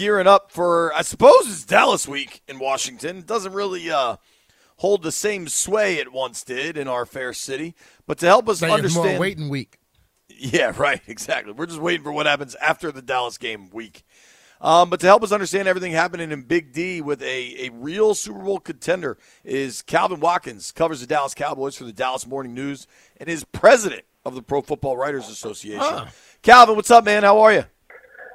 Gearing up for, I suppose it's Dallas week in Washington. It doesn't really uh, hold the same sway it once did in our fair city. But to help us understand. more waiting week. Yeah, right, exactly. We're just waiting for what happens after the Dallas game week. Um, but to help us understand everything happening in Big D with a, a real Super Bowl contender is Calvin Watkins, covers the Dallas Cowboys for the Dallas Morning News, and is president of the Pro Football Writers Association. Calvin, what's up, man? How are you?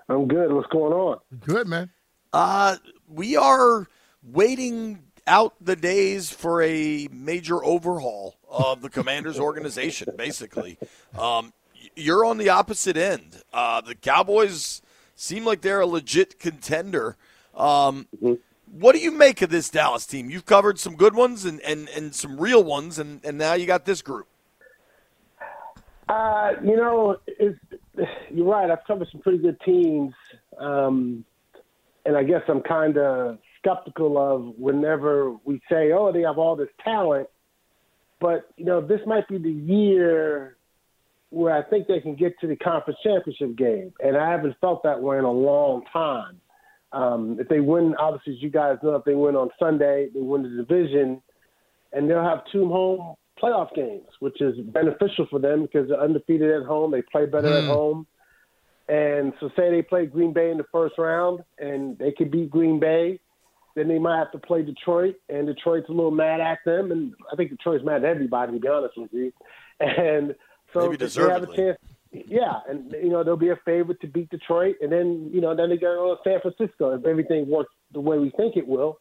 I'm good. What's going on? Good, man. Uh, we are waiting out the days for a major overhaul of the Commanders organization, basically. Um, you're on the opposite end. Uh, the Cowboys seem like they're a legit contender. Um, What do you make of this Dallas team? You've covered some good ones and, and, and some real ones, and, and now you got this group. Uh, you know, it's, you're right. I've covered some pretty good teams, um, and I guess I'm kind of skeptical of whenever we say, "Oh, they have all this talent," but you know, this might be the year where I think they can get to the conference championship game, and I haven't felt that way in a long time. Um, if they win, obviously, as you guys know, if they win on Sunday, they win the division, and they'll have two home playoff games, which is beneficial for them because they're undefeated at home. They play better at home. And so, say they play Green Bay in the first round and they could beat Green Bay, then they might have to play Detroit, and Detroit's a little mad at them. And I think Detroit's mad at everybody, to be honest with you. And so Maybe they have a chance. Yeah, and you know they'll be a favorite to beat Detroit, and then you know then they got to go to San Francisco if everything works the way we think it will.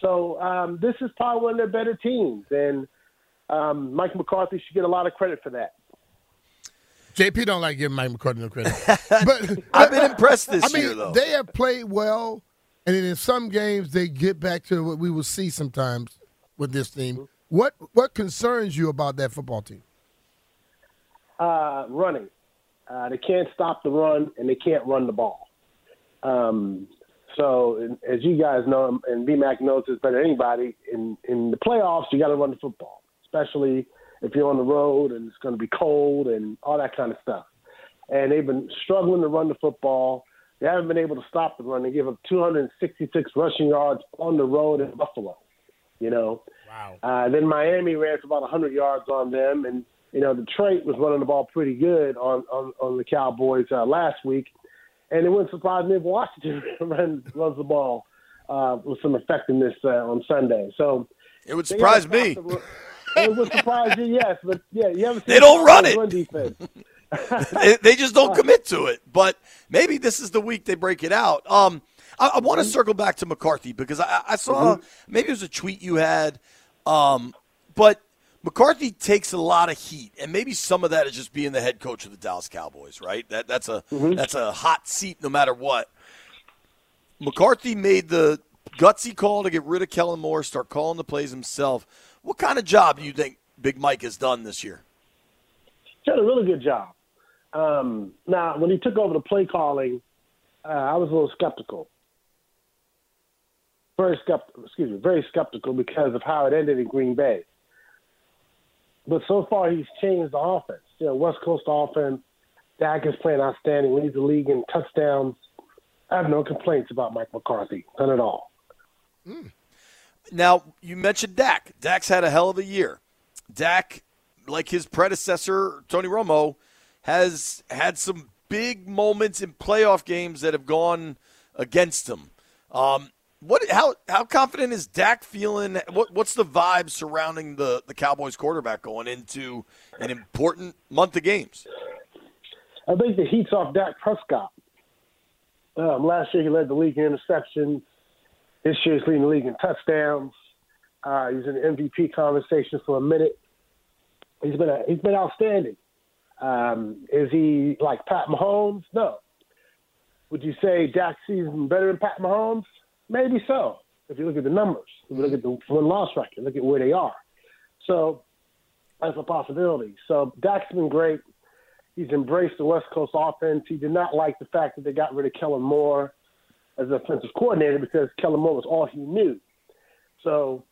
So um, this is probably one of their better teams, and um, Mike McCarthy should get a lot of credit for that. JP don't like giving Mike McCarthy no credit. But I've been impressed this I mean, year, though. they have played well, and then in some games they get back to what we will see sometimes with this team. What what concerns you about that football team? Uh, running, uh, they can't stop the run, and they can't run the ball. Um, so, as you guys know, and BMAC knows this better than anybody, in in the playoffs you got to run the football, especially if you're on the road and it's going to be cold and all that kind of stuff. And they've been struggling to run the football. They haven't been able to stop the run. They give up 266 rushing yards on the road in Buffalo. You know. Wow. Uh, then Miami ran for about 100 yards on them, and you know Detroit was running the ball pretty good on on, on the Cowboys uh, last week, and it wouldn't surprise me if Washington runs runs the ball uh, with some effectiveness uh, on Sunday. So it would surprise me. the run- It would surprise you, yes, but yeah, you haven't seen They don't run it. Run defense. they, they just don't commit to it. But maybe this is the week they break it out. Um, I, I want to circle back to McCarthy because I, I saw maybe it was a tweet you had, um, but McCarthy takes a lot of heat, and maybe some of that is just being the head coach of the Dallas Cowboys. Right? That that's a that's a hot seat no matter what. McCarthy made the gutsy call to get rid of Kellen Moore, start calling the plays himself. What kind of job do you think Big Mike has done this year? He did a really good job. Um, now, when he took over the play calling, uh, I was a little skeptical. Very skeptical. Excuse me, very skeptical because of how it ended in Green Bay. But so far, he's changed the offense. You know, West Coast offense. Dak is playing outstanding. Leads the league in touchdowns. I have no complaints about Mike McCarthy, none at all. Mm. Now you mentioned Dak. Dak's had a hell of a year. Dak, like his predecessor Tony Romo, has had some big moments in playoff games that have gone against him. Um, what? How? How confident is Dak feeling? What, what's the vibe surrounding the the Cowboys quarterback going into an important month of games? I think the heat's off Dak Prescott. Um, last year he led the league in interceptions. This year he's leading the league in touchdowns. Uh, he's in the MVP conversation for a minute. He's been a, he's been outstanding. Um, is he like Pat Mahomes? No. Would you say Dak season better than Pat Mahomes? Maybe so. If you look at the numbers, if you look at the win loss record, look at where they are. So that's a possibility. So Dak's been great. He's embraced the West Coast offense. He did not like the fact that they got rid of Kellen Moore as offensive coordinator because Kellen Moore was all he knew. So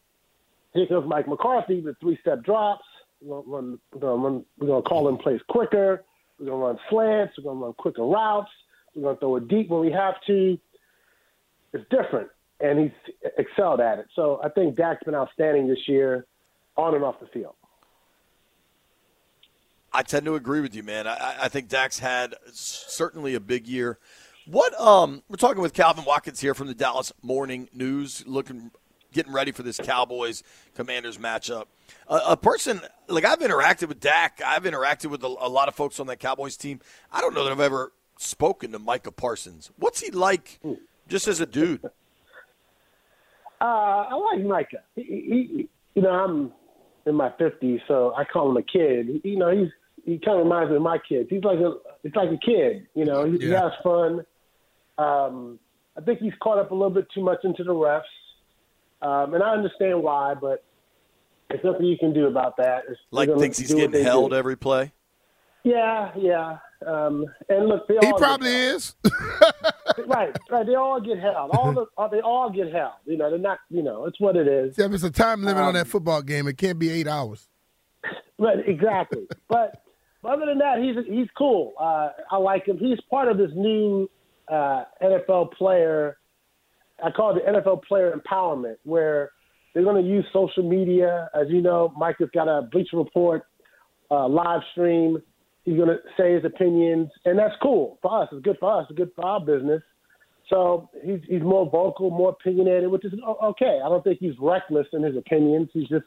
here comes Mike McCarthy with three step drops. We're going to call in plays quicker. We're going to run slants. We're going to run quicker routes. We're going to throw it deep when we have to. It's different, and he's excelled at it. So I think Dak's been outstanding this year on and off the field. I tend to agree with you, man. I, I think Dak's had certainly a big year. What um, we're talking with Calvin Watkins here from the Dallas Morning News, looking, getting ready for this Cowboys Commanders matchup. Uh, a person like I've interacted with Dak, I've interacted with a, a, lot of folks on that Cowboys team. I don't know that I've ever spoken to Micah Parsons. What's he like, just as a dude? Uh, I like Micah. He, he, you know, I'm in my 50s, so I call him a kid. You know, he's he kind of reminds me of my kids. He's like a it's like a kid. You know, he, yeah. he has fun. Um, I think he's caught up a little bit too much into the refs, um, and I understand why, but there's nothing you can do about that. It's, like thinks he's getting held do. every play. Yeah, yeah. Um, and look, he probably is. right, right. They all get held. All the, uh, they all get held. You know, they're not. You know, it's what it is. Yeah, it's a time limit um, on that um, football game. It can't be eight hours. Right, exactly. but other than that, he's he's cool. Uh, I like him. He's part of this new uh, NFL player. I call it the NFL player empowerment, where they're going to use social media. As you know, Mike has got a Bleacher Report uh, live stream He's going to say his opinions, and that's cool for us. It's good for us. It's good for our business. So he's he's more vocal, more opinionated, which is okay. I don't think he's reckless in his opinions. He's just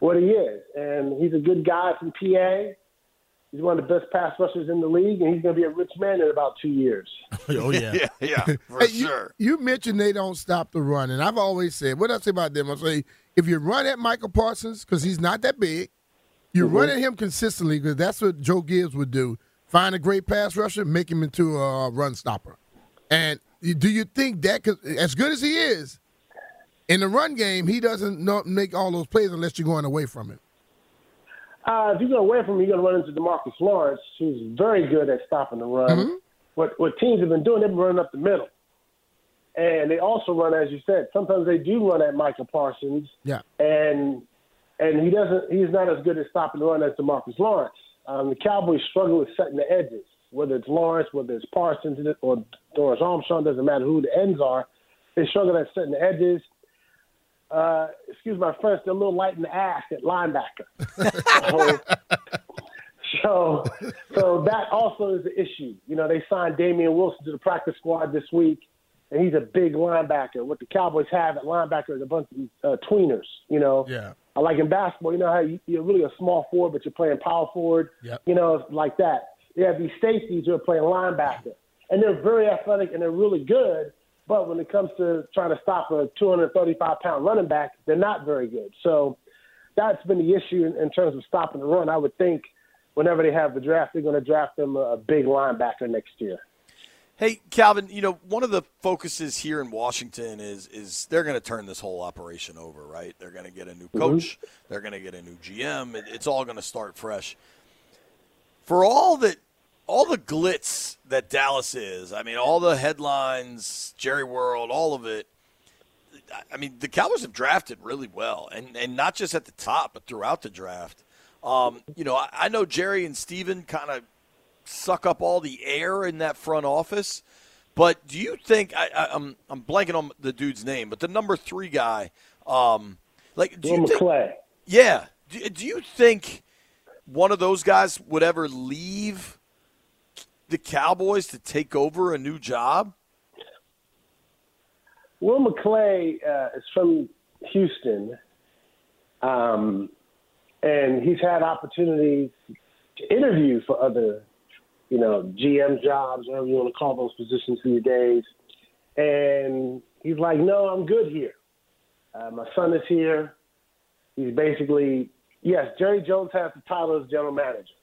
what he is, and he's a good guy from PA. He's one of the best pass rushers in the league, and he's going to be a rich man in about two years. oh yeah, yeah, yeah, for hey, sure. You, you, mentioned they don't stop the run, and I've always said, what I say about them, I say if you run at Michael Parsons because he's not that big, you're mm-hmm. running him consistently because that's what Joe Gibbs would do. Find a great pass rusher, make him into a run stopper. And do you think that, as good as he is, in the run game, he doesn't make all those plays unless you're going away from him? Uh, if you go away from him, you're going to run into Demarcus Lawrence, who's very good at stopping the run. Mm-hmm. What, what teams have been doing, they've been running up the middle. And they also run, as you said, sometimes they do run at Michael Parsons. Yeah. And and he doesn't. He's not as good at stopping the run as Demarcus Lawrence. Um, the Cowboys struggle with setting the edges, whether it's Lawrence, whether it's Parsons, or Dorance Armstrong. Doesn't matter who the ends are. They struggle at setting the edges. Uh, excuse my French, they're a little light in the ass at linebacker. so, so, so that also is the issue. You know, they signed Damien Wilson to the practice squad this week, and he's a big linebacker. What the Cowboys have at linebacker is a bunch of uh, tweeners. You know, yeah. I like in basketball, you know how you, are really a small forward, but you're playing power forward. Yep. You know, like that. They have these safeties who are playing linebacker, and they're very athletic and they're really good. But when it comes to trying to stop a 235 pound running back, they're not very good. So that's been the issue in, in terms of stopping the run. I would think whenever they have the draft, they're going to draft them a, a big linebacker next year. Hey, Calvin, you know, one of the focuses here in Washington is is they're going to turn this whole operation over, right? They're going to get a new mm-hmm. coach, mm-hmm. they're going to get a new GM. It, it's all going to start fresh. For all that all the glitz that Dallas is, I mean, all the headlines, Jerry World, all of it. I mean, the Cowboys have drafted really well, and and not just at the top, but throughout the draft. Um, you know, I, I know Jerry and Stephen kind of suck up all the air in that front office. But do you think I, I, I'm I'm blanking on the dude's name, but the number three guy, um, like do Will you think, McClay. yeah, do, do you think one of those guys would ever leave the Cowboys to take over a new job? Will McClay uh, is from Houston, um, and he's had opportunities to interview for other, you know, GM jobs, whatever you want to call those positions these days. And he's like, "No, I'm good here. Uh, my son is here. He's basically yes. Jerry Jones has the title as general manager,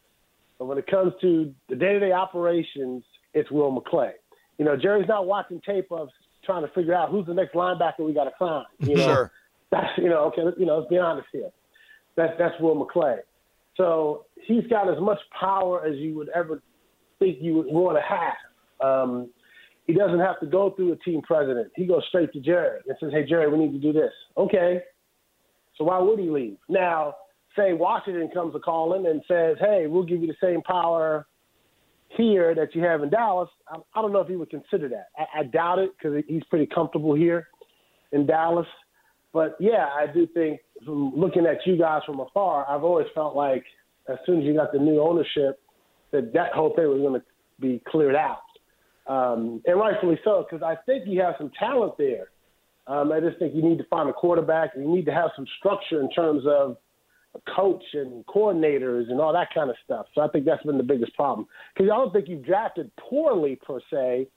but when it comes to the day-to-day operations, it's Will McClay. You know, Jerry's not watching tape of trying to figure out who's the next linebacker we got to sign. You know, Sure. that's you know, okay, you know, let's be honest here. That's that's Will McClay. So he's got as much power as you would ever think you would want to have. Um, he doesn't have to go through a team president. He goes straight to Jerry and says, "Hey, Jerry, we need to do this." Okay. So why would he leave? Now, say Washington comes a calling and says, "Hey, we'll give you the same power here that you have in Dallas." I, I don't know if he would consider that. I, I doubt it because he's pretty comfortable here in Dallas. But yeah, I do think from looking at you guys from afar, I've always felt like as soon as you got the new ownership, that that whole thing was going to be cleared out, um, and rightfully so, because I think you have some talent there. Um, I just think you need to find a quarterback, you need to have some structure in terms of coach and coordinators and all that kind of stuff. So I think that's been the biggest problem because I don't think you've drafted poorly per se.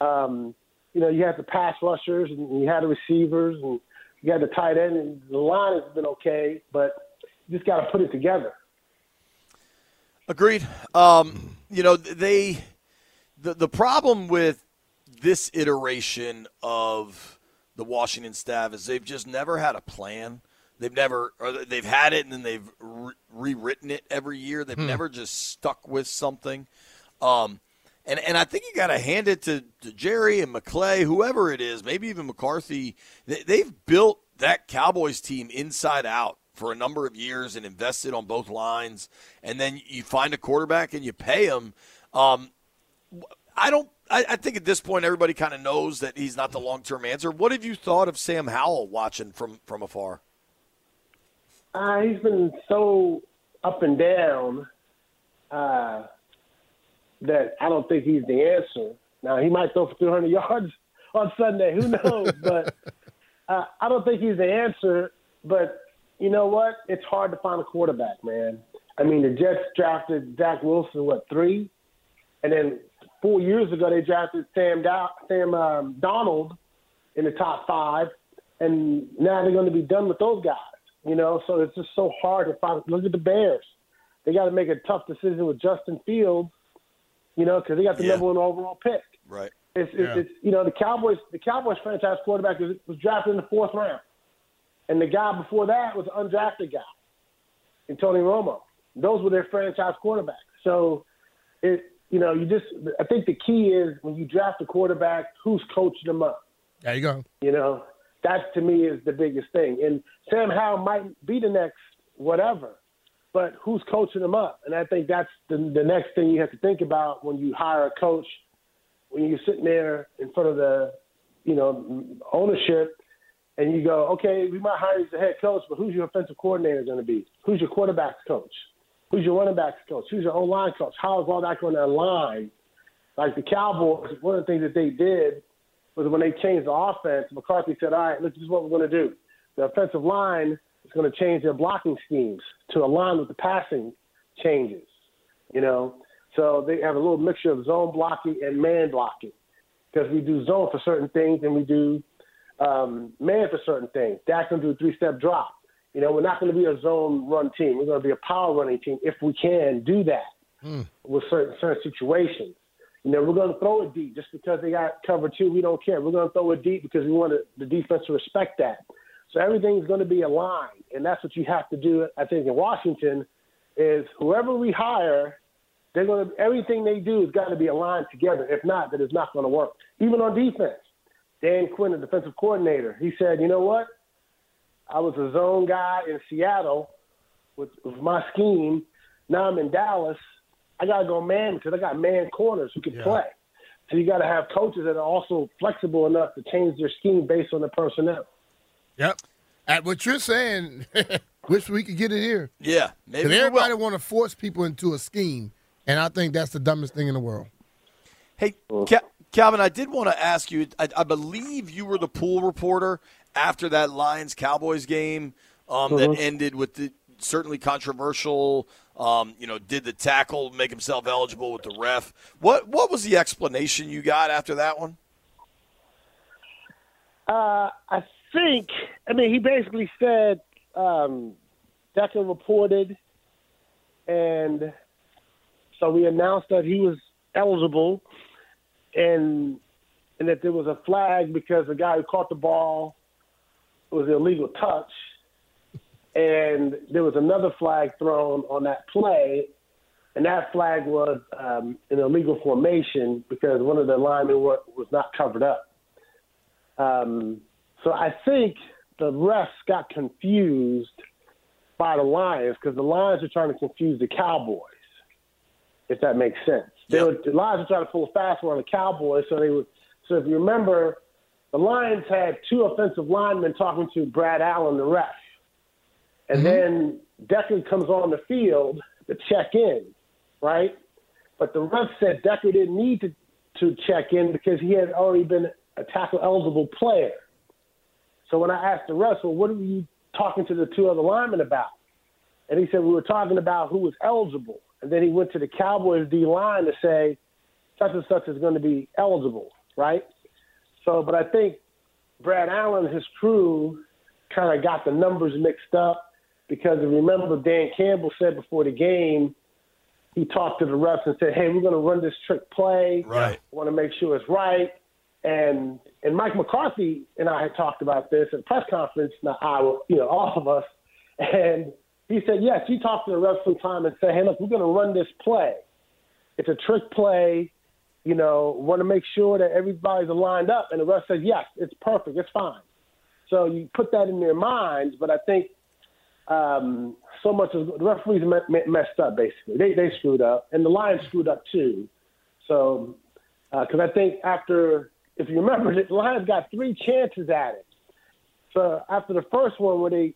Um, you know, you had the pass rushers and you had the receivers and you had the tight end, and the line has been okay, but you just got to put it together. Agreed. Um, you know, they the the problem with this iteration of the Washington staff is they've just never had a plan. They've never, or they've had it and then they've re- rewritten it every year. They've never just stuck with something. Um, and and I think you got to hand it to, to Jerry and McClay, whoever it is, maybe even McCarthy. They, they've built that Cowboys team inside out for a number of years and invested on both lines. And then you find a quarterback and you pay him. Um, I don't. I, I think at this point everybody kind of knows that he's not the long term answer. What have you thought of Sam Howell watching from from afar? Uh, he's been so up and down uh, that I don't think he's the answer. Now he might throw for 300 yards on Sunday. Who knows? but uh, I don't think he's the answer. But you know what? It's hard to find a quarterback, man. I mean, the Jets drafted Zach Wilson what three, and then four years ago they drafted Sam Do- Sam um, Darnold in the top five, and now they're going to be done with those guys. You know, so it's just so hard to find. Look at the Bears; they got to make a tough decision with Justin Fields. You know, because they got the Yeah. number one overall pick. Right. It's, it's, Yeah. it's you know the Cowboys. The Cowboys franchise quarterback was, was drafted in the fourth round, and the guy before that was an undrafted guy, and Tony Romo. Those were their franchise quarterbacks. So, it you know you just I think the key is when you draft a quarterback, who's coaching them up. There you go. You know, that to me is the biggest thing. And Sam Howell might be the next whatever, but who's coaching him up? And I think that's the, the next thing you have to think about when you hire a coach. When you're sitting there in front of the, you know, ownership, and you go, okay, we might hire you as the head coach, but who's your offensive coordinator going to be? Who's your quarterback's coach? Who's your running backs coach? Who's your O line coach? How is all that going to align? Like the Cowboys, one of the things that they did was when they changed the offense, McCarthy said, all right, look, this is what we're going to do. The offensive line is going to change their blocking schemes to align with the passing changes, you know. So they have a little mixture of zone blocking and man blocking because we do zone for certain things and we do um, man for certain things. Dak can do a three-step drop. You know, we're not going to be a zone run team. We're going to be a power running team if we can do that with certain certain situations. You know, we're going to throw it deep just because they got cover two. We don't care. We're going to throw it deep because we want the defense to respect that. So everything's going to be aligned, and that's what you have to do. I think in Washington is whoever we hire, they're going to everything they do has got to be aligned together. If not, then it's not going to work. Even on defense, Dan Quinn, the defensive coordinator, he said, "You know what? I was a zone guy in Seattle with, with my scheme. Now I'm in Dallas. I got to go man because I got man corners who can Yeah. play. So you got to have coaches that are also flexible enough to change their scheme based on the personnel. Yep. At what you're saying, wish we could get it here. Yeah, maybe. Everybody want to force people into a scheme, and I think that's the dumbest thing in the world. Hey, Ca- Calvin, I did want to ask you. I, I believe you were the pool reporter after that Lions Cowboys game um, that ended with the certainly controversial. Um, you know, did the tackle make himself eligible with the ref? What What was the explanation you got after that one? Uh, I think, I mean, he basically said um, Decker reported, and so we announced that he was eligible, and and that there was a flag because the guy who caught the ball was illegal touch, and there was another flag thrown on that play, and that flag was um, an illegal formation because one of the linemen was not covered up. Um, so I think the refs got confused by the Lions because the Lions are trying to confuse the Cowboys, if that makes sense. They Yep. were, the Lions were trying to pull a fast one on the Cowboys, so they would. So if you remember, the Lions had two offensive linemen talking to Brad Allen, the ref, and mm-hmm. then Decker comes on the field to check in, right? But the ref said Decker didn't need to to check in because he had already been a tackle eligible player. So when I asked the ref, well, what were you talking to the two other linemen about? And he said we were talking about who was eligible. And then he went to the Cowboys D line to say such and such is going to be eligible, right? So, but I think Brad Allen and his crew kind of got the numbers mixed up because remember Dan Campbell said before the game he talked to the refs and said, "Hey, we're going to run this trick play. Right. Want to make sure it's right." And and Mike McCarthy and I had talked about this at a press conference. Not I, you know, all of us. And he said, "Yes, you talked to the refs sometime and say, hey, look, we're going to run this play. It's a trick play. You know, want to make sure that everybody's lined up." And the ref said, "Yes, it's perfect. It's fine." So you put that in their minds, but I think um, so much of the referees me- me- messed up. Basically, they they screwed up, and the Lions screwed up too. So, because I think after, if you remember, the Lions got three chances at it. So after the first one, where they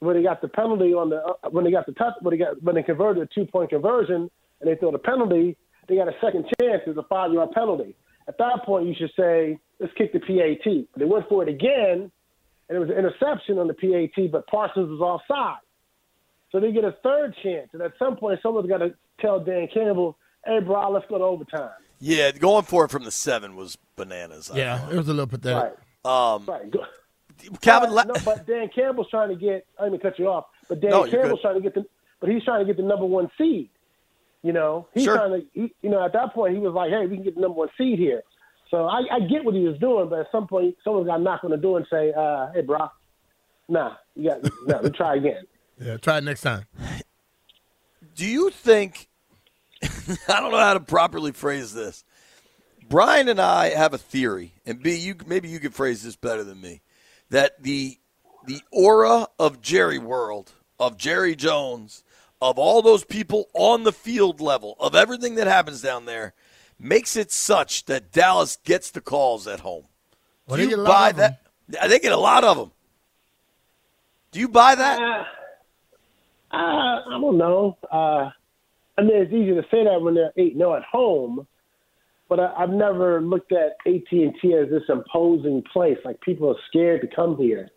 when they got the penalty on the uh, when they got the touch when they got when they converted a two point conversion and they throw the penalty, they got a second chance. It's a five yard penalty. At that point, you should say, let's kick the PAT. They went for it again, and it was an interception on the PAT, but Parsons was offside. So they get a third chance, and at some point, someone's got to tell Dan Campbell, "Hey, bro, let's go to overtime." Yeah, going for it from the seven was bananas. I Yeah, it was a little pathetic. Right, Um, right. Go. Calvin, But, no, but Dan Campbell's trying to get. I didn't mean cut you off, but Dan No, Campbell's trying to get the. But he's trying to get the number one seed. You know, he's Sure. trying to. He, you know, at that point, he was like, "Hey, we can get the number one seed here." So I, I get what he was doing, but at some point, someone's got to knock on the door and say, uh, "Hey, bro, nah, you got, no, we try again." Yeah, try it next time. do you think I don't know how to properly phrase this. Brian and I have a theory, and B, you maybe you could phrase this better than me, that the the aura of Jerry World, of Jerry Jones, of all those people on the field level, of everything that happens down there, makes it such that Dallas gets the calls at home. Well, Do you get a lot buy of 'em. that? They get a lot of them. Do you buy that? Uh, uh, I don't know. Uh, I mean, it's easy to say that when they're eight no at home, but I, I've never looked at AT and T as this imposing place. Like people are scared to come here.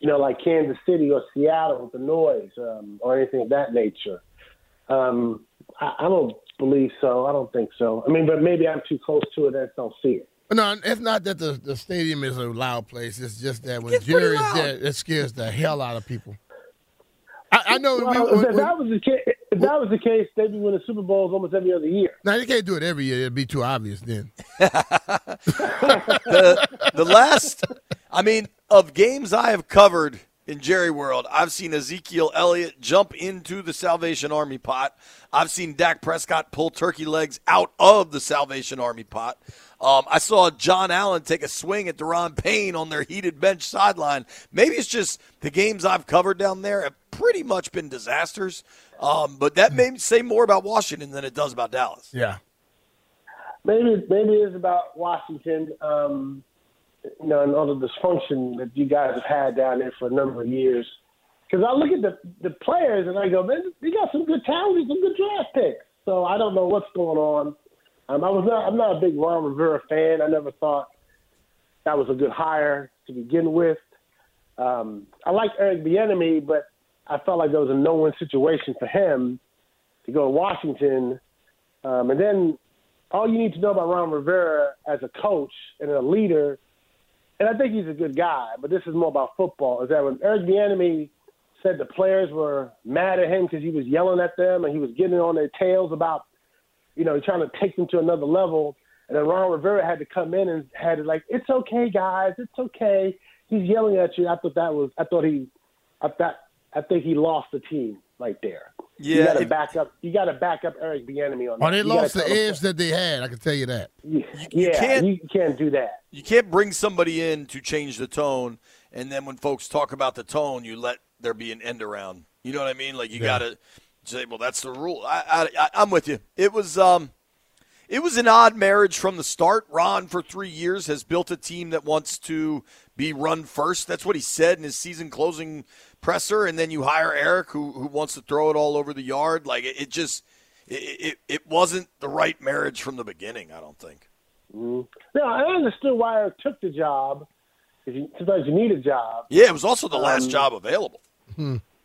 You know, like Kansas City or Seattle with the noise um, or anything of that nature. Um, I, I don't believe so. I don't think so. I mean, but maybe I'm too close to it and I don't see it. No, it's not that the, the stadium is a loud place. It's just that when It's pretty Jerry is there, it scares the hell out of people. I, I know. Well, we, if when- that was the case, if that was the case, they'd be winning Super Bowls almost every other year. now you can't do it every year. It'd be too obvious then. the the last, I mean, of games I have covered in Jerry World, I've seen Ezekiel Elliott jump into the Salvation Army pot. I've seen Dak Prescott pull turkey legs out of the Salvation Army pot. Um, I saw John Allen take a swing at Daron Payne on their heated bench sideline. Maybe it's just the games I've covered down there have pretty much been disasters. Um, but that may say more about Washington than it does about Dallas. Yeah. maybe maybe it's about Washington. Um, you know, and all the dysfunction that you guys have had down there for a number of years. Because I look at the the players and I go, man, they got some good talent, some good draft picks. So I don't know what's going on. Um, I was not I'm not a big Ron Rivera fan. I never thought that was a good hire to begin with. Um, I like Eric Bieniemy, but I felt like there was a no-win situation for him to go to Washington. Um, and then all you need to know about Ron Rivera as a coach and a leader, and I think he's a good guy, but this is more about football, is that when Eric Bieniemy said the players were mad at him because he was yelling at them and he was getting on their tails about, you know, trying to take them to another level. And then Ron Rivera had to come in and had to like, it's okay, guys, it's okay. He's yelling at you. I thought that was, I thought he, I thought, I think he lost the team right there. Yeah, you got to back up. You got to back up Eric Bieniemy on that. Oh, they You lost the tell him- edge that they had. I can tell you that. Yeah, you yeah, can't- you can't do that. You can't bring somebody in to change the tone, and then when folks talk about the tone, you let there be an end around. You know what I mean? Like you Yeah. got to say, "Well, that's the rule." I, I, I, I'm with you. It was, um, it was an odd marriage from the start. Ron, for three years, has built a team that wants to be run first. That's what he said in his season closing presser. And then you hire Eric, who who wants to throw it all over the yard. Like it, it just, it, it, it wasn't the right marriage from the beginning. I don't think. No, I understood why Eric took the job. 'cause you, sometimes you need a job. Yeah, it was also the last Um, job available.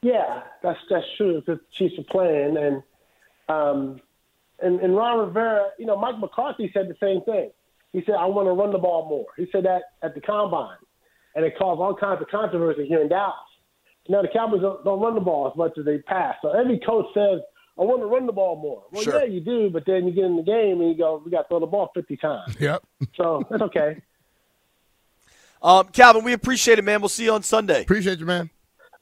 Yeah, that's that's true. The Chiefs are playing, and um, and and Ron Rivera, you know, Mike McCarthy said the same thing. He said, "I want to run the ball more." He said that at the combine, and it caused all kinds of controversy here in Dallas. Now the Cowboys don't, don't run the ball as much as they pass. So every coach says, "I want to run the ball more." Well, Sure. yeah, you do, but then you get in the game and you go, "We got to throw the ball 50 times." Yep. So that's okay. Um, Calvin, we appreciate it, man. We'll see you on Sunday. Appreciate you, man.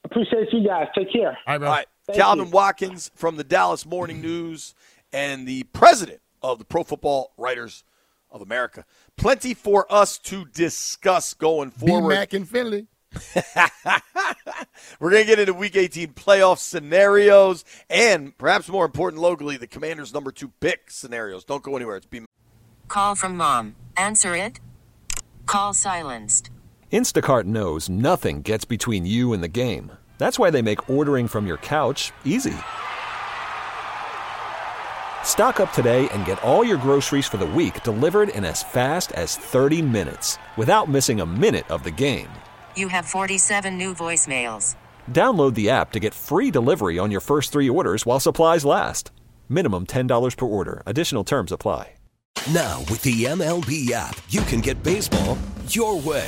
Appreciate you guys. Take care. All right, bro. All right. Thank Calvin you. Watkins from the Dallas Morning News and the president of the Pro Football Writers of America. Plenty for us to discuss going B forward. Mac and Finley. We're going to get into Week 18 playoff scenarios and, perhaps more important locally, the Commanders' number two pick scenarios. Don't go anywhere. It's be Call from mom. Answer it. Call silenced. Instacart knows nothing gets between you and the game. That's why they make ordering from your couch easy. Stock up today and get all your groceries for the week delivered in as fast as 30 minutes without missing a minute of the game. You have 47 new voicemails. Download the app to get free delivery on your first three orders while supplies last. Minimum $10 per order. Additional terms apply. Now, with the MLB app, you can get baseball your way.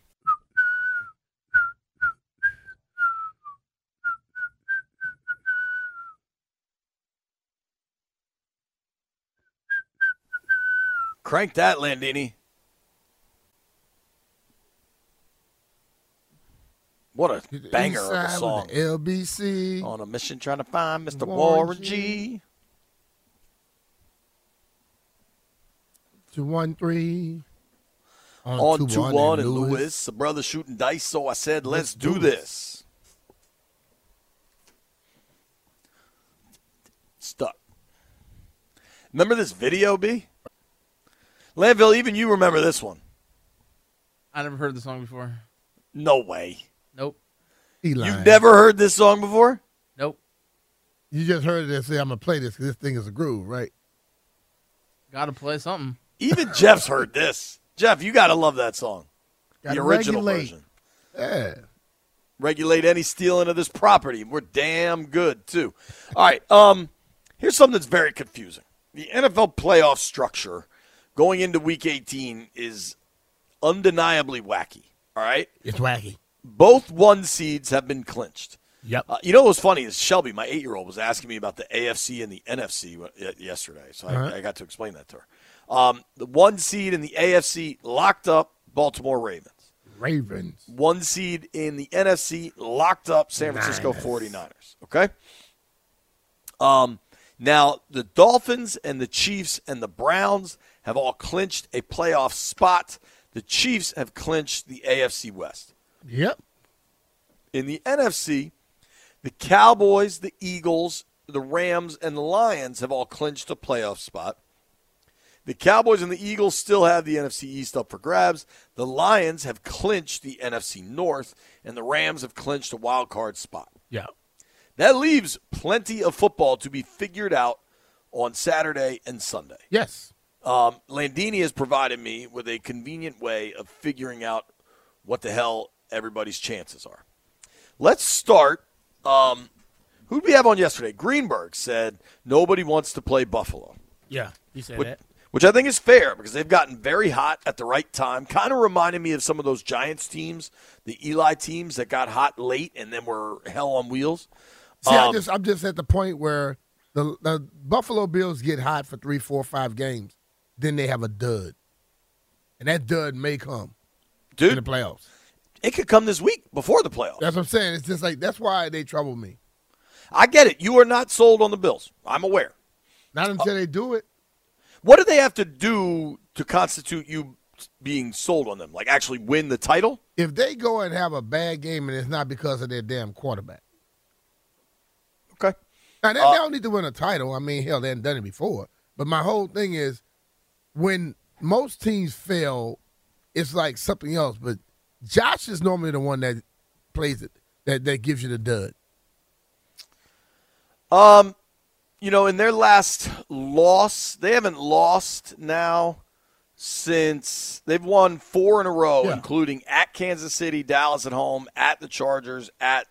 Crank that, Landini. What a banger of a song. LBC. On a mission trying to find Mr. Warren Warren G. G. Two one three. On 2 1 1 and Lewis. A brother shooting dice, so I said, let's, do this. Stuck. Remember this video, B? Landville, even you remember this one. I never heard the song before. No way. Nope. He lying. You've never heard this song before? Nope. You just heard it and say, I'm going to play this because this thing is a groove, right? Got to play something. Even Jeff's heard this. Jeff, you got to love that song. Gotta the original regulate. version. Yeah. regulate any stealing of this property. We're damn good too. All right. Um, here's something that's very confusing. The NFL playoff structure going into Week 18 is undeniably wacky. All right. It's wacky. Both one seeds have been clinched. Yep. Uh, you know what was funny is Shelby, my eight-year-old, was asking me about the AFC and the NFC yesterday, so I, Uh-huh. I got to explain that to her. Um, the one seed in the AFC locked up, Baltimore Ravens. Ravens. One seed in the NFC, locked up San Francisco Niners. 49ers. Okay? Um, now, the Dolphins and the Chiefs and the Browns have all clinched a playoff spot. The Chiefs have clinched the AFC West. Yep. In the NFC, the Cowboys, the Eagles, the Rams, and the Lions have all clinched a playoff spot. The Cowboys and the Eagles still have the NFC East up for grabs. The Lions have clinched the NFC North, and the Rams have clinched a wild card spot. Yeah. That leaves plenty of football to be figured out on Saturday and Sunday. Yes. Um, Landini has provided me with a convenient way of figuring out what the hell everybody's chances are. Let's start. Um, who did we have on yesterday? Greenberg said nobody wants to play Buffalo, Yeah, he said which, that. which I think is fair because they've gotten very hot at the right time. Kind of reminded me of some of those Giants teams, the Eli teams that got hot late and then were hell on wheels. See, I Um, just I'm just at the point where the, the Buffalo Bills get hot for three, four, five games, then they have a dud, and that dud may come Dude. in the playoffs. it could come this week before the playoffs. That's what I'm saying. It's just like that's why they trouble me. I get it. You are not sold on the Bills. I'm aware. Not until they do it. What do they have to do to constitute you being sold on them? Like actually win the title? If they go and have a bad game and it's not because of their damn quarterback. Okay. Now, they, Uh, they don't need to win a title. I mean, hell, they haven't done it before. But my whole thing is when most teams fail, it's like something else. But Josh is normally the one that plays it, that, that gives you the dud. Um, you know, in their last loss, they haven't lost now since they've won four in a row, Yeah. including at Kansas City, Dallas at home, at the Chargers, at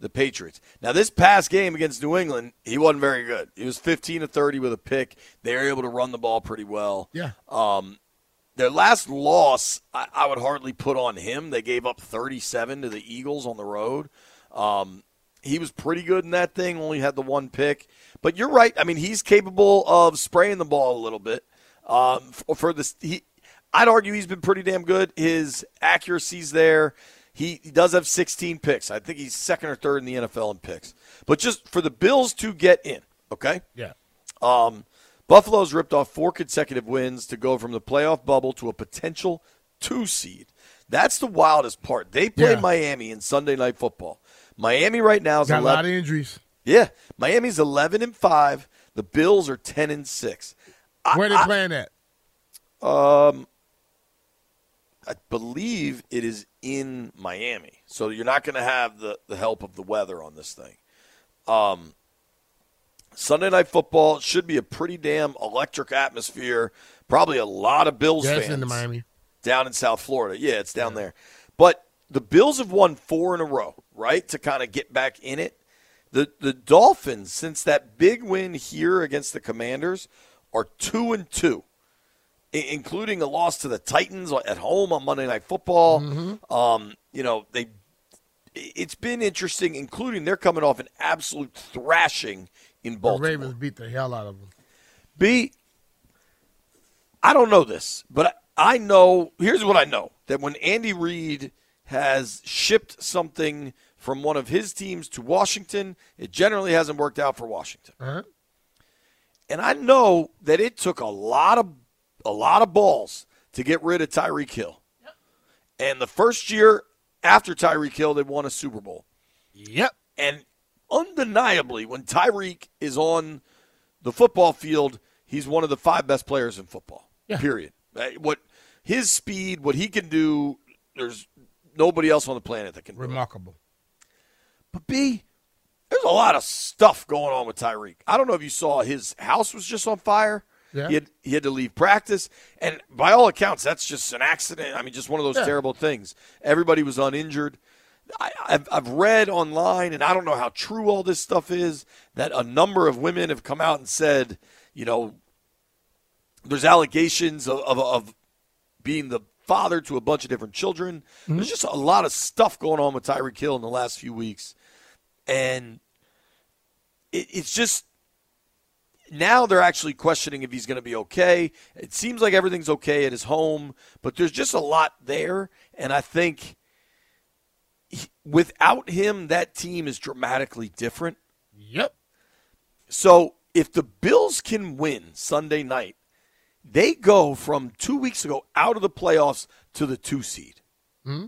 the Patriots. Now, this past game against New England, he wasn't very good. He was 15 to 30 with a pick. They were able to run the ball pretty well. Yeah. Um, their last loss, I, I would hardly put on him. They gave up 37 to the Eagles on the road. Um, he was pretty good in that thing, only had the one pick. But you're right. I mean, he's capable of spraying the ball a little bit. Um, for, for this, he, I'd argue he's been pretty damn good. His accuracy's there. He, he does have 16 picks. I think he's second or third in the NFL in picks. But just for the Bills to get in, okay? Yeah. Um, Buffalo's ripped off four consecutive wins to go from the playoff bubble to a potential two seed. That's the wildest part. They played Yeah. Miami in Sunday Night Football. Miami right now is Got a lot of injuries. yeah, Miami's eleven and five. The Bills are ten and six. I, Where they I- playing at? Um, I believe it is in Miami, so you're not going to have the the help of the weather on this thing. Um, Sunday night football should be a pretty damn electric atmosphere. Probably a lot of Bills Yeah, fans in Miami. down in South Florida. Yeah, it's down there. But the Bills have won four in a row, right? To kind of get back in it. The the Dolphins, since that big win here against the Commanders, are two and two, including a loss to the Titans at home on Monday Night Football. Um, you know they. It's been interesting, including they're coming off an absolute thrashing in Baltimore. The Ravens beat the hell out of them. B, I don't know this, but I know. Here's what I know: that when Andy Reid has shipped something from one of his teams to Washington, it generally hasn't worked out for Washington. Uh-huh. And I know that it took a lot of a lot of balls to get rid of Tyreek Hill. And the first year after Tyreek Hill, they won a Super Bowl. Yep. And undeniably, when Tyreek is on the football field, he's one of the five best players in football. Yeah. Period. What his speed, what he can do, there's nobody else on the planet that can do. Remarkable. But B, there's a lot of stuff going on with Tyreek. I don't know if you saw his house was just on fire. Yeah. He had he had to leave practice, and by all accounts, that's just an accident. I mean, just one of those Yeah. terrible things. Everybody was uninjured. I, I've, I've read online, and I don't know how true all this stuff is, that a number of women have come out and said, you know, there's allegations of, of, of being the father to a bunch of different children. Mm-hmm. There's just a lot of stuff going on with Tyreek Hill in the last few weeks. And it, it's just now they're actually questioning if he's going to be okay. It seems like everything's okay at his home, but there's just a lot there, and I think he- without him, that team is dramatically different. Yep. So if the Bills can win Sunday night, they go from two weeks ago out of the playoffs to the two seed, Hmm?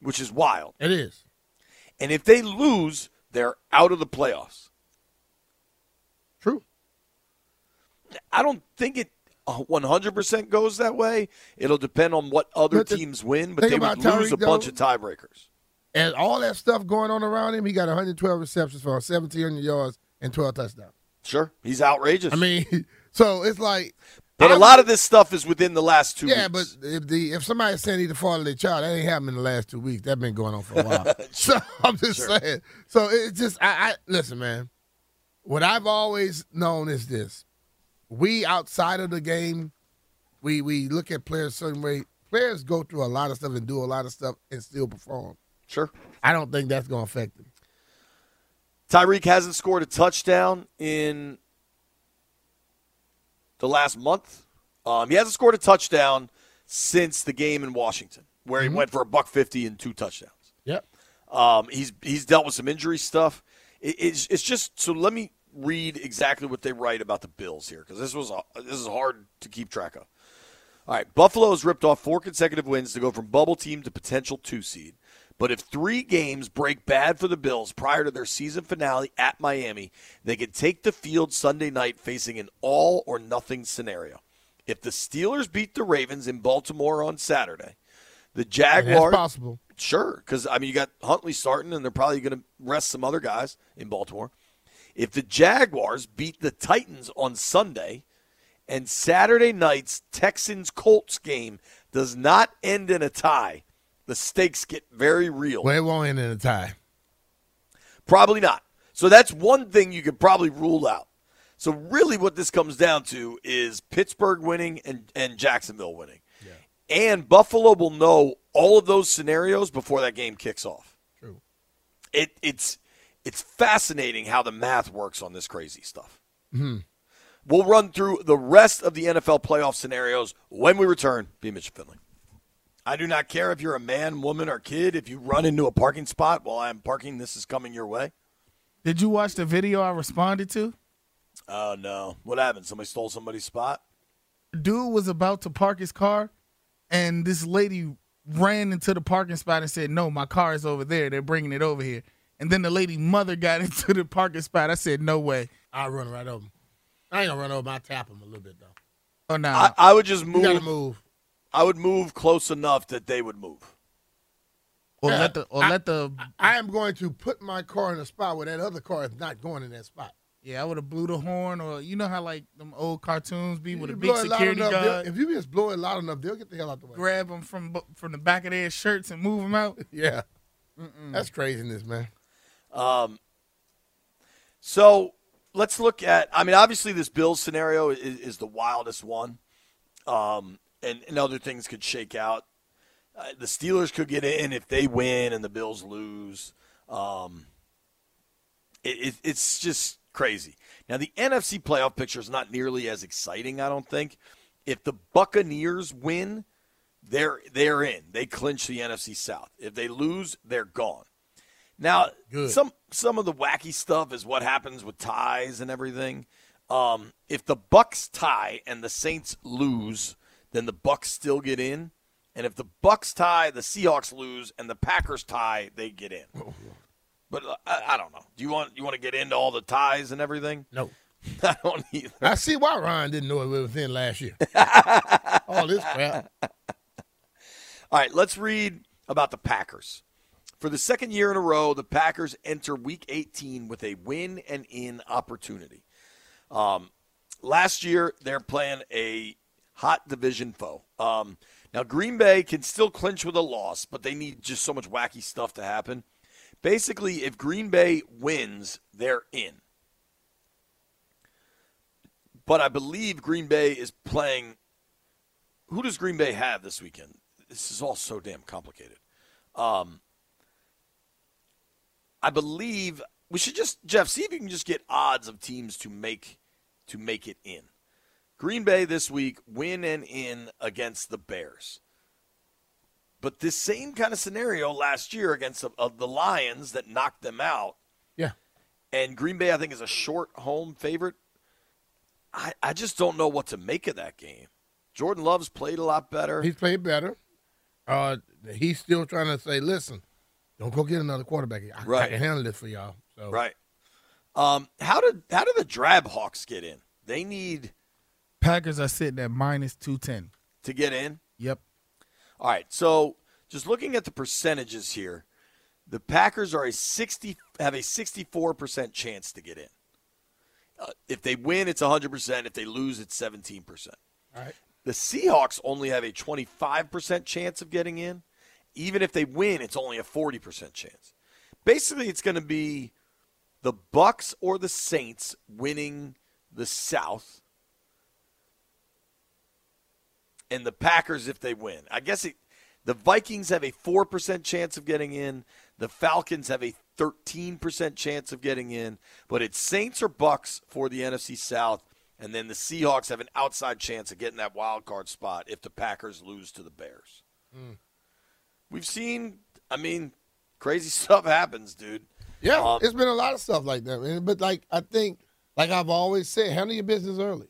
which is wild. It is. And if they lose, they're out of the playoffs. True. I don't think it uh, 100% goes that way. It'll depend on what other the teams win, but they would about lose Tyreek, a bunch though- of tiebreakers. And all that stuff going on around him, he got 112 receptions for 1,700 yards and 12 touchdowns. Sure, he's outrageous. I mean, so it's like. but a lot of this stuff is within the last two Yeah, weeks. but if the if somebody's saying he's the father of their child, that ain't happened in the last two weeks. That's been going on for a while. so I'm just Sure. saying. So it's just I, I listen, man. What I've always known is this: we outside of the game, we we look at players a certain way. Players go through a lot of stuff and do a lot of stuff and still perform. Sure. I don't think that's going to affect them. Tyreek hasn't scored a touchdown in the last month. Um, he hasn't scored a touchdown since the game in Washington, where he went for a buck fifty and two touchdowns. Yep. Um, he's he's dealt with some injury stuff. It, it's it's just so. Let me read exactly what they write about the Bills here because this was a, this is hard to keep track of. All right, Buffalo has ripped off four consecutive wins to go from bubble team to potential two seed. But if three games break bad for the Bills prior to their season finale at Miami, they could take the field Sunday night facing an all or nothing scenario. If the Steelers beat the Ravens in Baltimore on Saturday, the Jaguars possible. Sure, because I mean you got Huntley starting, and they're probably going to rest some other guys in Baltimore. If the Jaguars beat the Titans on Sunday, and Saturday night's Texans Colts game does not end in a tie, the stakes get very real. Well, it won't end in a tie. Probably not. So that's one thing you could probably rule out. So really, what this comes down to is Pittsburgh winning and, and Jacksonville winning, and Buffalo will know all of those scenarios before that game kicks off. True. It it's it's fascinating how the math works on this crazy stuff. Hmm. We'll run through the rest of the NFL playoff scenarios when we return. Be Mitchell Finley. I do not care if you're a man, woman, or kid. If you run into a parking spot while I'm parking, this is coming your way. Did you watch the video I responded to? Oh no! What happened? Somebody stole somebody's spot. Dude was about to park his car, and this lady ran into the parking spot and said, "No, my car is over there. They're bringing it over here." And then the lady mother got into the parking spot. I said, "No way." I'll run right over. 'em. I ain't gonna run over. 'em. I'll tap him a little bit though. Oh no! I, I would just move. You move. gotta move. I would move close enough that they would move. or Yeah, let the or I- let the I am going to put my car in a spot where that other car is not going in that spot. yeah. I would have blew the horn, or you know how like them old cartoons be with a big blow it loud security enough, guard. If you just blow it loud enough, they'll get the hell out the way. grab them from from the back of their shirts and move them out. Yeah, that's craziness, man. Um, so let's look at. I mean, obviously, this Bills scenario is, is the wildest one, um, and, and other things could shake out. Uh, the Steelers could get in if they win and the Bills lose. Um, it, it, it's just crazy. Now, the NFC playoff picture is not nearly as exciting, I don't think. If the Buccaneers win, they're they're in. They clinch the NFC South. If they lose, they're gone. Now, Good. some some of the wacky stuff is what happens with ties and everything. Um, if the Bucks tie and the Saints lose, then the Bucks still get in. And if the Bucks tie, the Seahawks lose, and the Packers tie, they get in. But uh, I, I don't know. Do you want you want to get into all the ties and everything? No. I don't either. I see why Ryan didn't know it was in last year. All this crap. All right, let's read about the Packers. For the second year in a row, the Packers enter Week 18 with a win and in opportunity. Um, last year, they're playing a hot division foe. Um, now, Green Bay can still clinch with a loss, but they need just so much wacky stuff to happen. Basically, if Green Bay wins, they're in. But I believe Green Bay is playing. Who does Green Bay have this weekend? This is all so damn complicated. Um, I believe we should just Jeff see if you can just get odds of teams to make to make it in. Green Bay this week win and in against the Bears. But this same kind of scenario last year against the, the Lions that knocked them out. Yeah. And Green Bay, I think, is a short home favorite. I, I just don't know what to make of that game. Jordan Love's played a lot better. He's played better. Uh, he's still trying to say, listen, don't go get another quarterback. I, right. I can handle this for y'all. So. Right. Um, how did how did the Drab Hawks get in? They need Packers are sitting at minus two ten to get in. Yep. All right. So just looking at the percentages here, the Packers are a sixty have a sixty four percent chance to get in. Uh, if they win, it's hundred percent. If they lose, it's seventeen percent. All right. The Seahawks only have a twenty five percent chance of getting in. Even if they win, it's only a forty percent chance. Basically, it's going to be the Bucks or the Saints winning the South, and the Packers if they win. I guess it, the Vikings have a four percent chance of getting in. The Falcons have a thirteen percent chance of getting in. But it's Saints or Bucks for the NFC South, and then the Seahawks have an outside chance of getting that wild card spot if the Packers lose to the Bears. Mm. We've seen. I mean, crazy stuff happens, dude. Yeah, Um, it's been a lot of stuff like that, man. But like I think, like I've always said, handle your business early.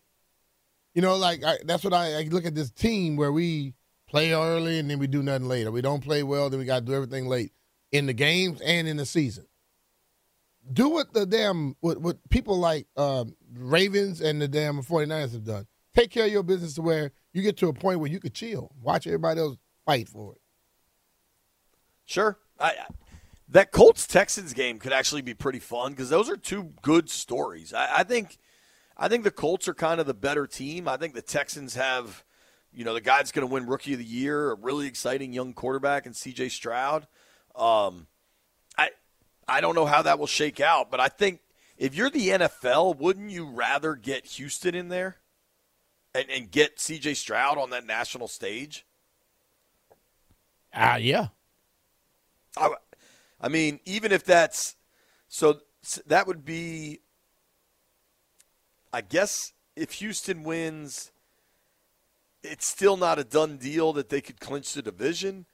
You know, like I, that's what I, I look at this team where we play early and then we do nothing later. We don't play well, then we got to do everything late in the games and in the season. Do what the damn what, what people like um, Ravens and the damn 49ers have done. Take care of your business to where you get to a point where you could chill, watch everybody else fight for it. Sure. I, I that Colts Texans game could actually be pretty fun because those are two good stories. I, I think I think the Colts are kind of the better team. I think the Texans have, you know, the guy's going to win Rookie of the Year, a really exciting young quarterback in C.J. Stroud. Um, I I don't know how that will shake out, but I think if you're the NFL, wouldn't you rather get Houston in there and, and get C.J. Stroud on that national stage? Uh, yeah. I, I mean, even if that's so, that would be, I guess, if Houston wins, it's still not a done deal that they could clinch the division,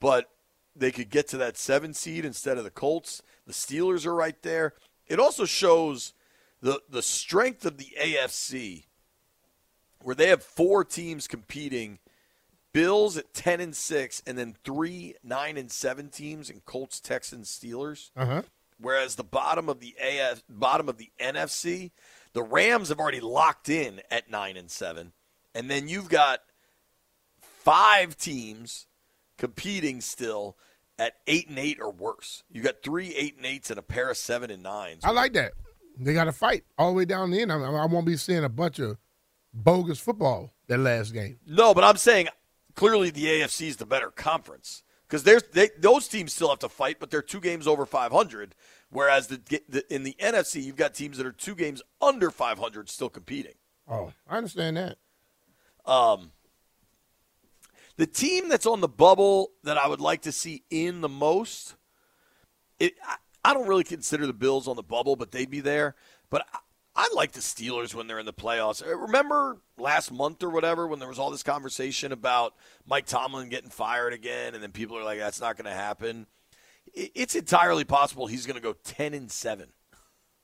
but they could get to that seven seed instead of the Colts. The Steelers are right there. It also shows the the strength of the AFC, where they have four teams competing Bills at ten and six, and then three nine and seven teams in Colts, Texans, Steelers. Uh-huh. Whereas the bottom of the AF, bottom of the NFC, the Rams have already locked in at nine and seven, and then you've got five teams competing still at eight and eight or worse. You got three eight and eights and a pair of seven and nines. I like that. They got to fight all the way down the end. I, I won't be seeing a bunch of bogus football that last game. No, but I'm saying clearly the AFC is the better conference because there's they, those teams still have to fight, but they're two games over 500. Whereas the, the, in the NFC, you've got teams that are two games under 500 still competing. Oh, I understand that. Um, the team that's on the bubble that I would like to see in the most, it I, I don't really consider the Bills on the bubble, but they'd be there. But I, like the Steelers when they're in the playoffs. Uh, Remember last month or whatever when there was all this conversation about Mike Tomlin getting fired again, and then people are like, "That's not going to happen." It's entirely possible he's going to go ten and seven.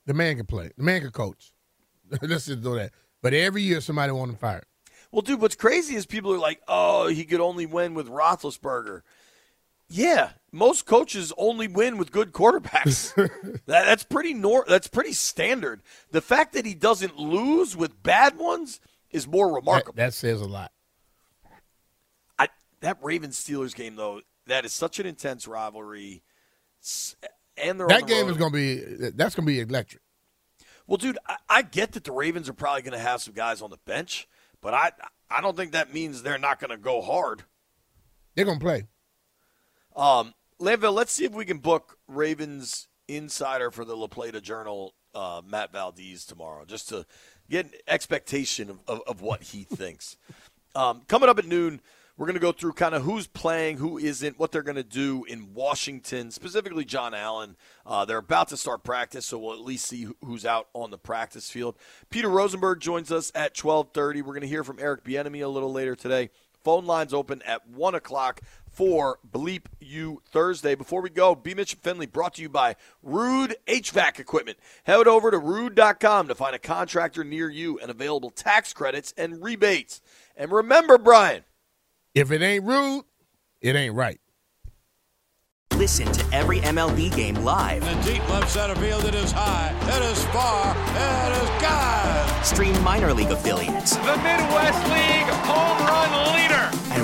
The man can play. The man can coach. Let's just do that. But every year somebody want him fired. Well, dude, what's crazy is people are like, "Oh, he could only win with Roethlisberger." Yeah, most coaches only win with good quarterbacks. that, that's pretty nor- That's pretty standard. The fact that he doesn't lose with bad ones is more remarkable. That, that says a lot. I, that Ravens Steelers game though, that is such an intense rivalry, and that the game road. is going to be that's going to be electric. Well, dude, I, I get that the Ravens are probably going to have some guys on the bench, but I I don't think that means they're not going to go hard. They're going to play. Um, Lanville, let's see if we can book Ravens insider for the La Plata Journal, uh, Matt Valdez tomorrow, just to get an expectation of, of, of what he thinks. Um, coming up at noon, We're going to go through kind of who's playing, who isn't, what they're going to do in Washington, specifically John Allen. Uh, they're about to start practice, so we'll at least see who's out on the practice field. Peter Rosenberg joins us at 12:30. We're going to hear from Eric Bieniemy a little later today. Phone lines open at one o'clock for Bleep You Thursday. Before we go, B. Mitch Finley brought to you by Ruud HVAC Equipment. Head over to ruud.com to find a contractor near you and available tax credits and rebates. And remember, Brian, if it ain't rude, it ain't right. Listen to every MLB game live. In the deep left center field, it is high, it is far, it is God. Stream minor league affiliates. The Midwest League home run leader.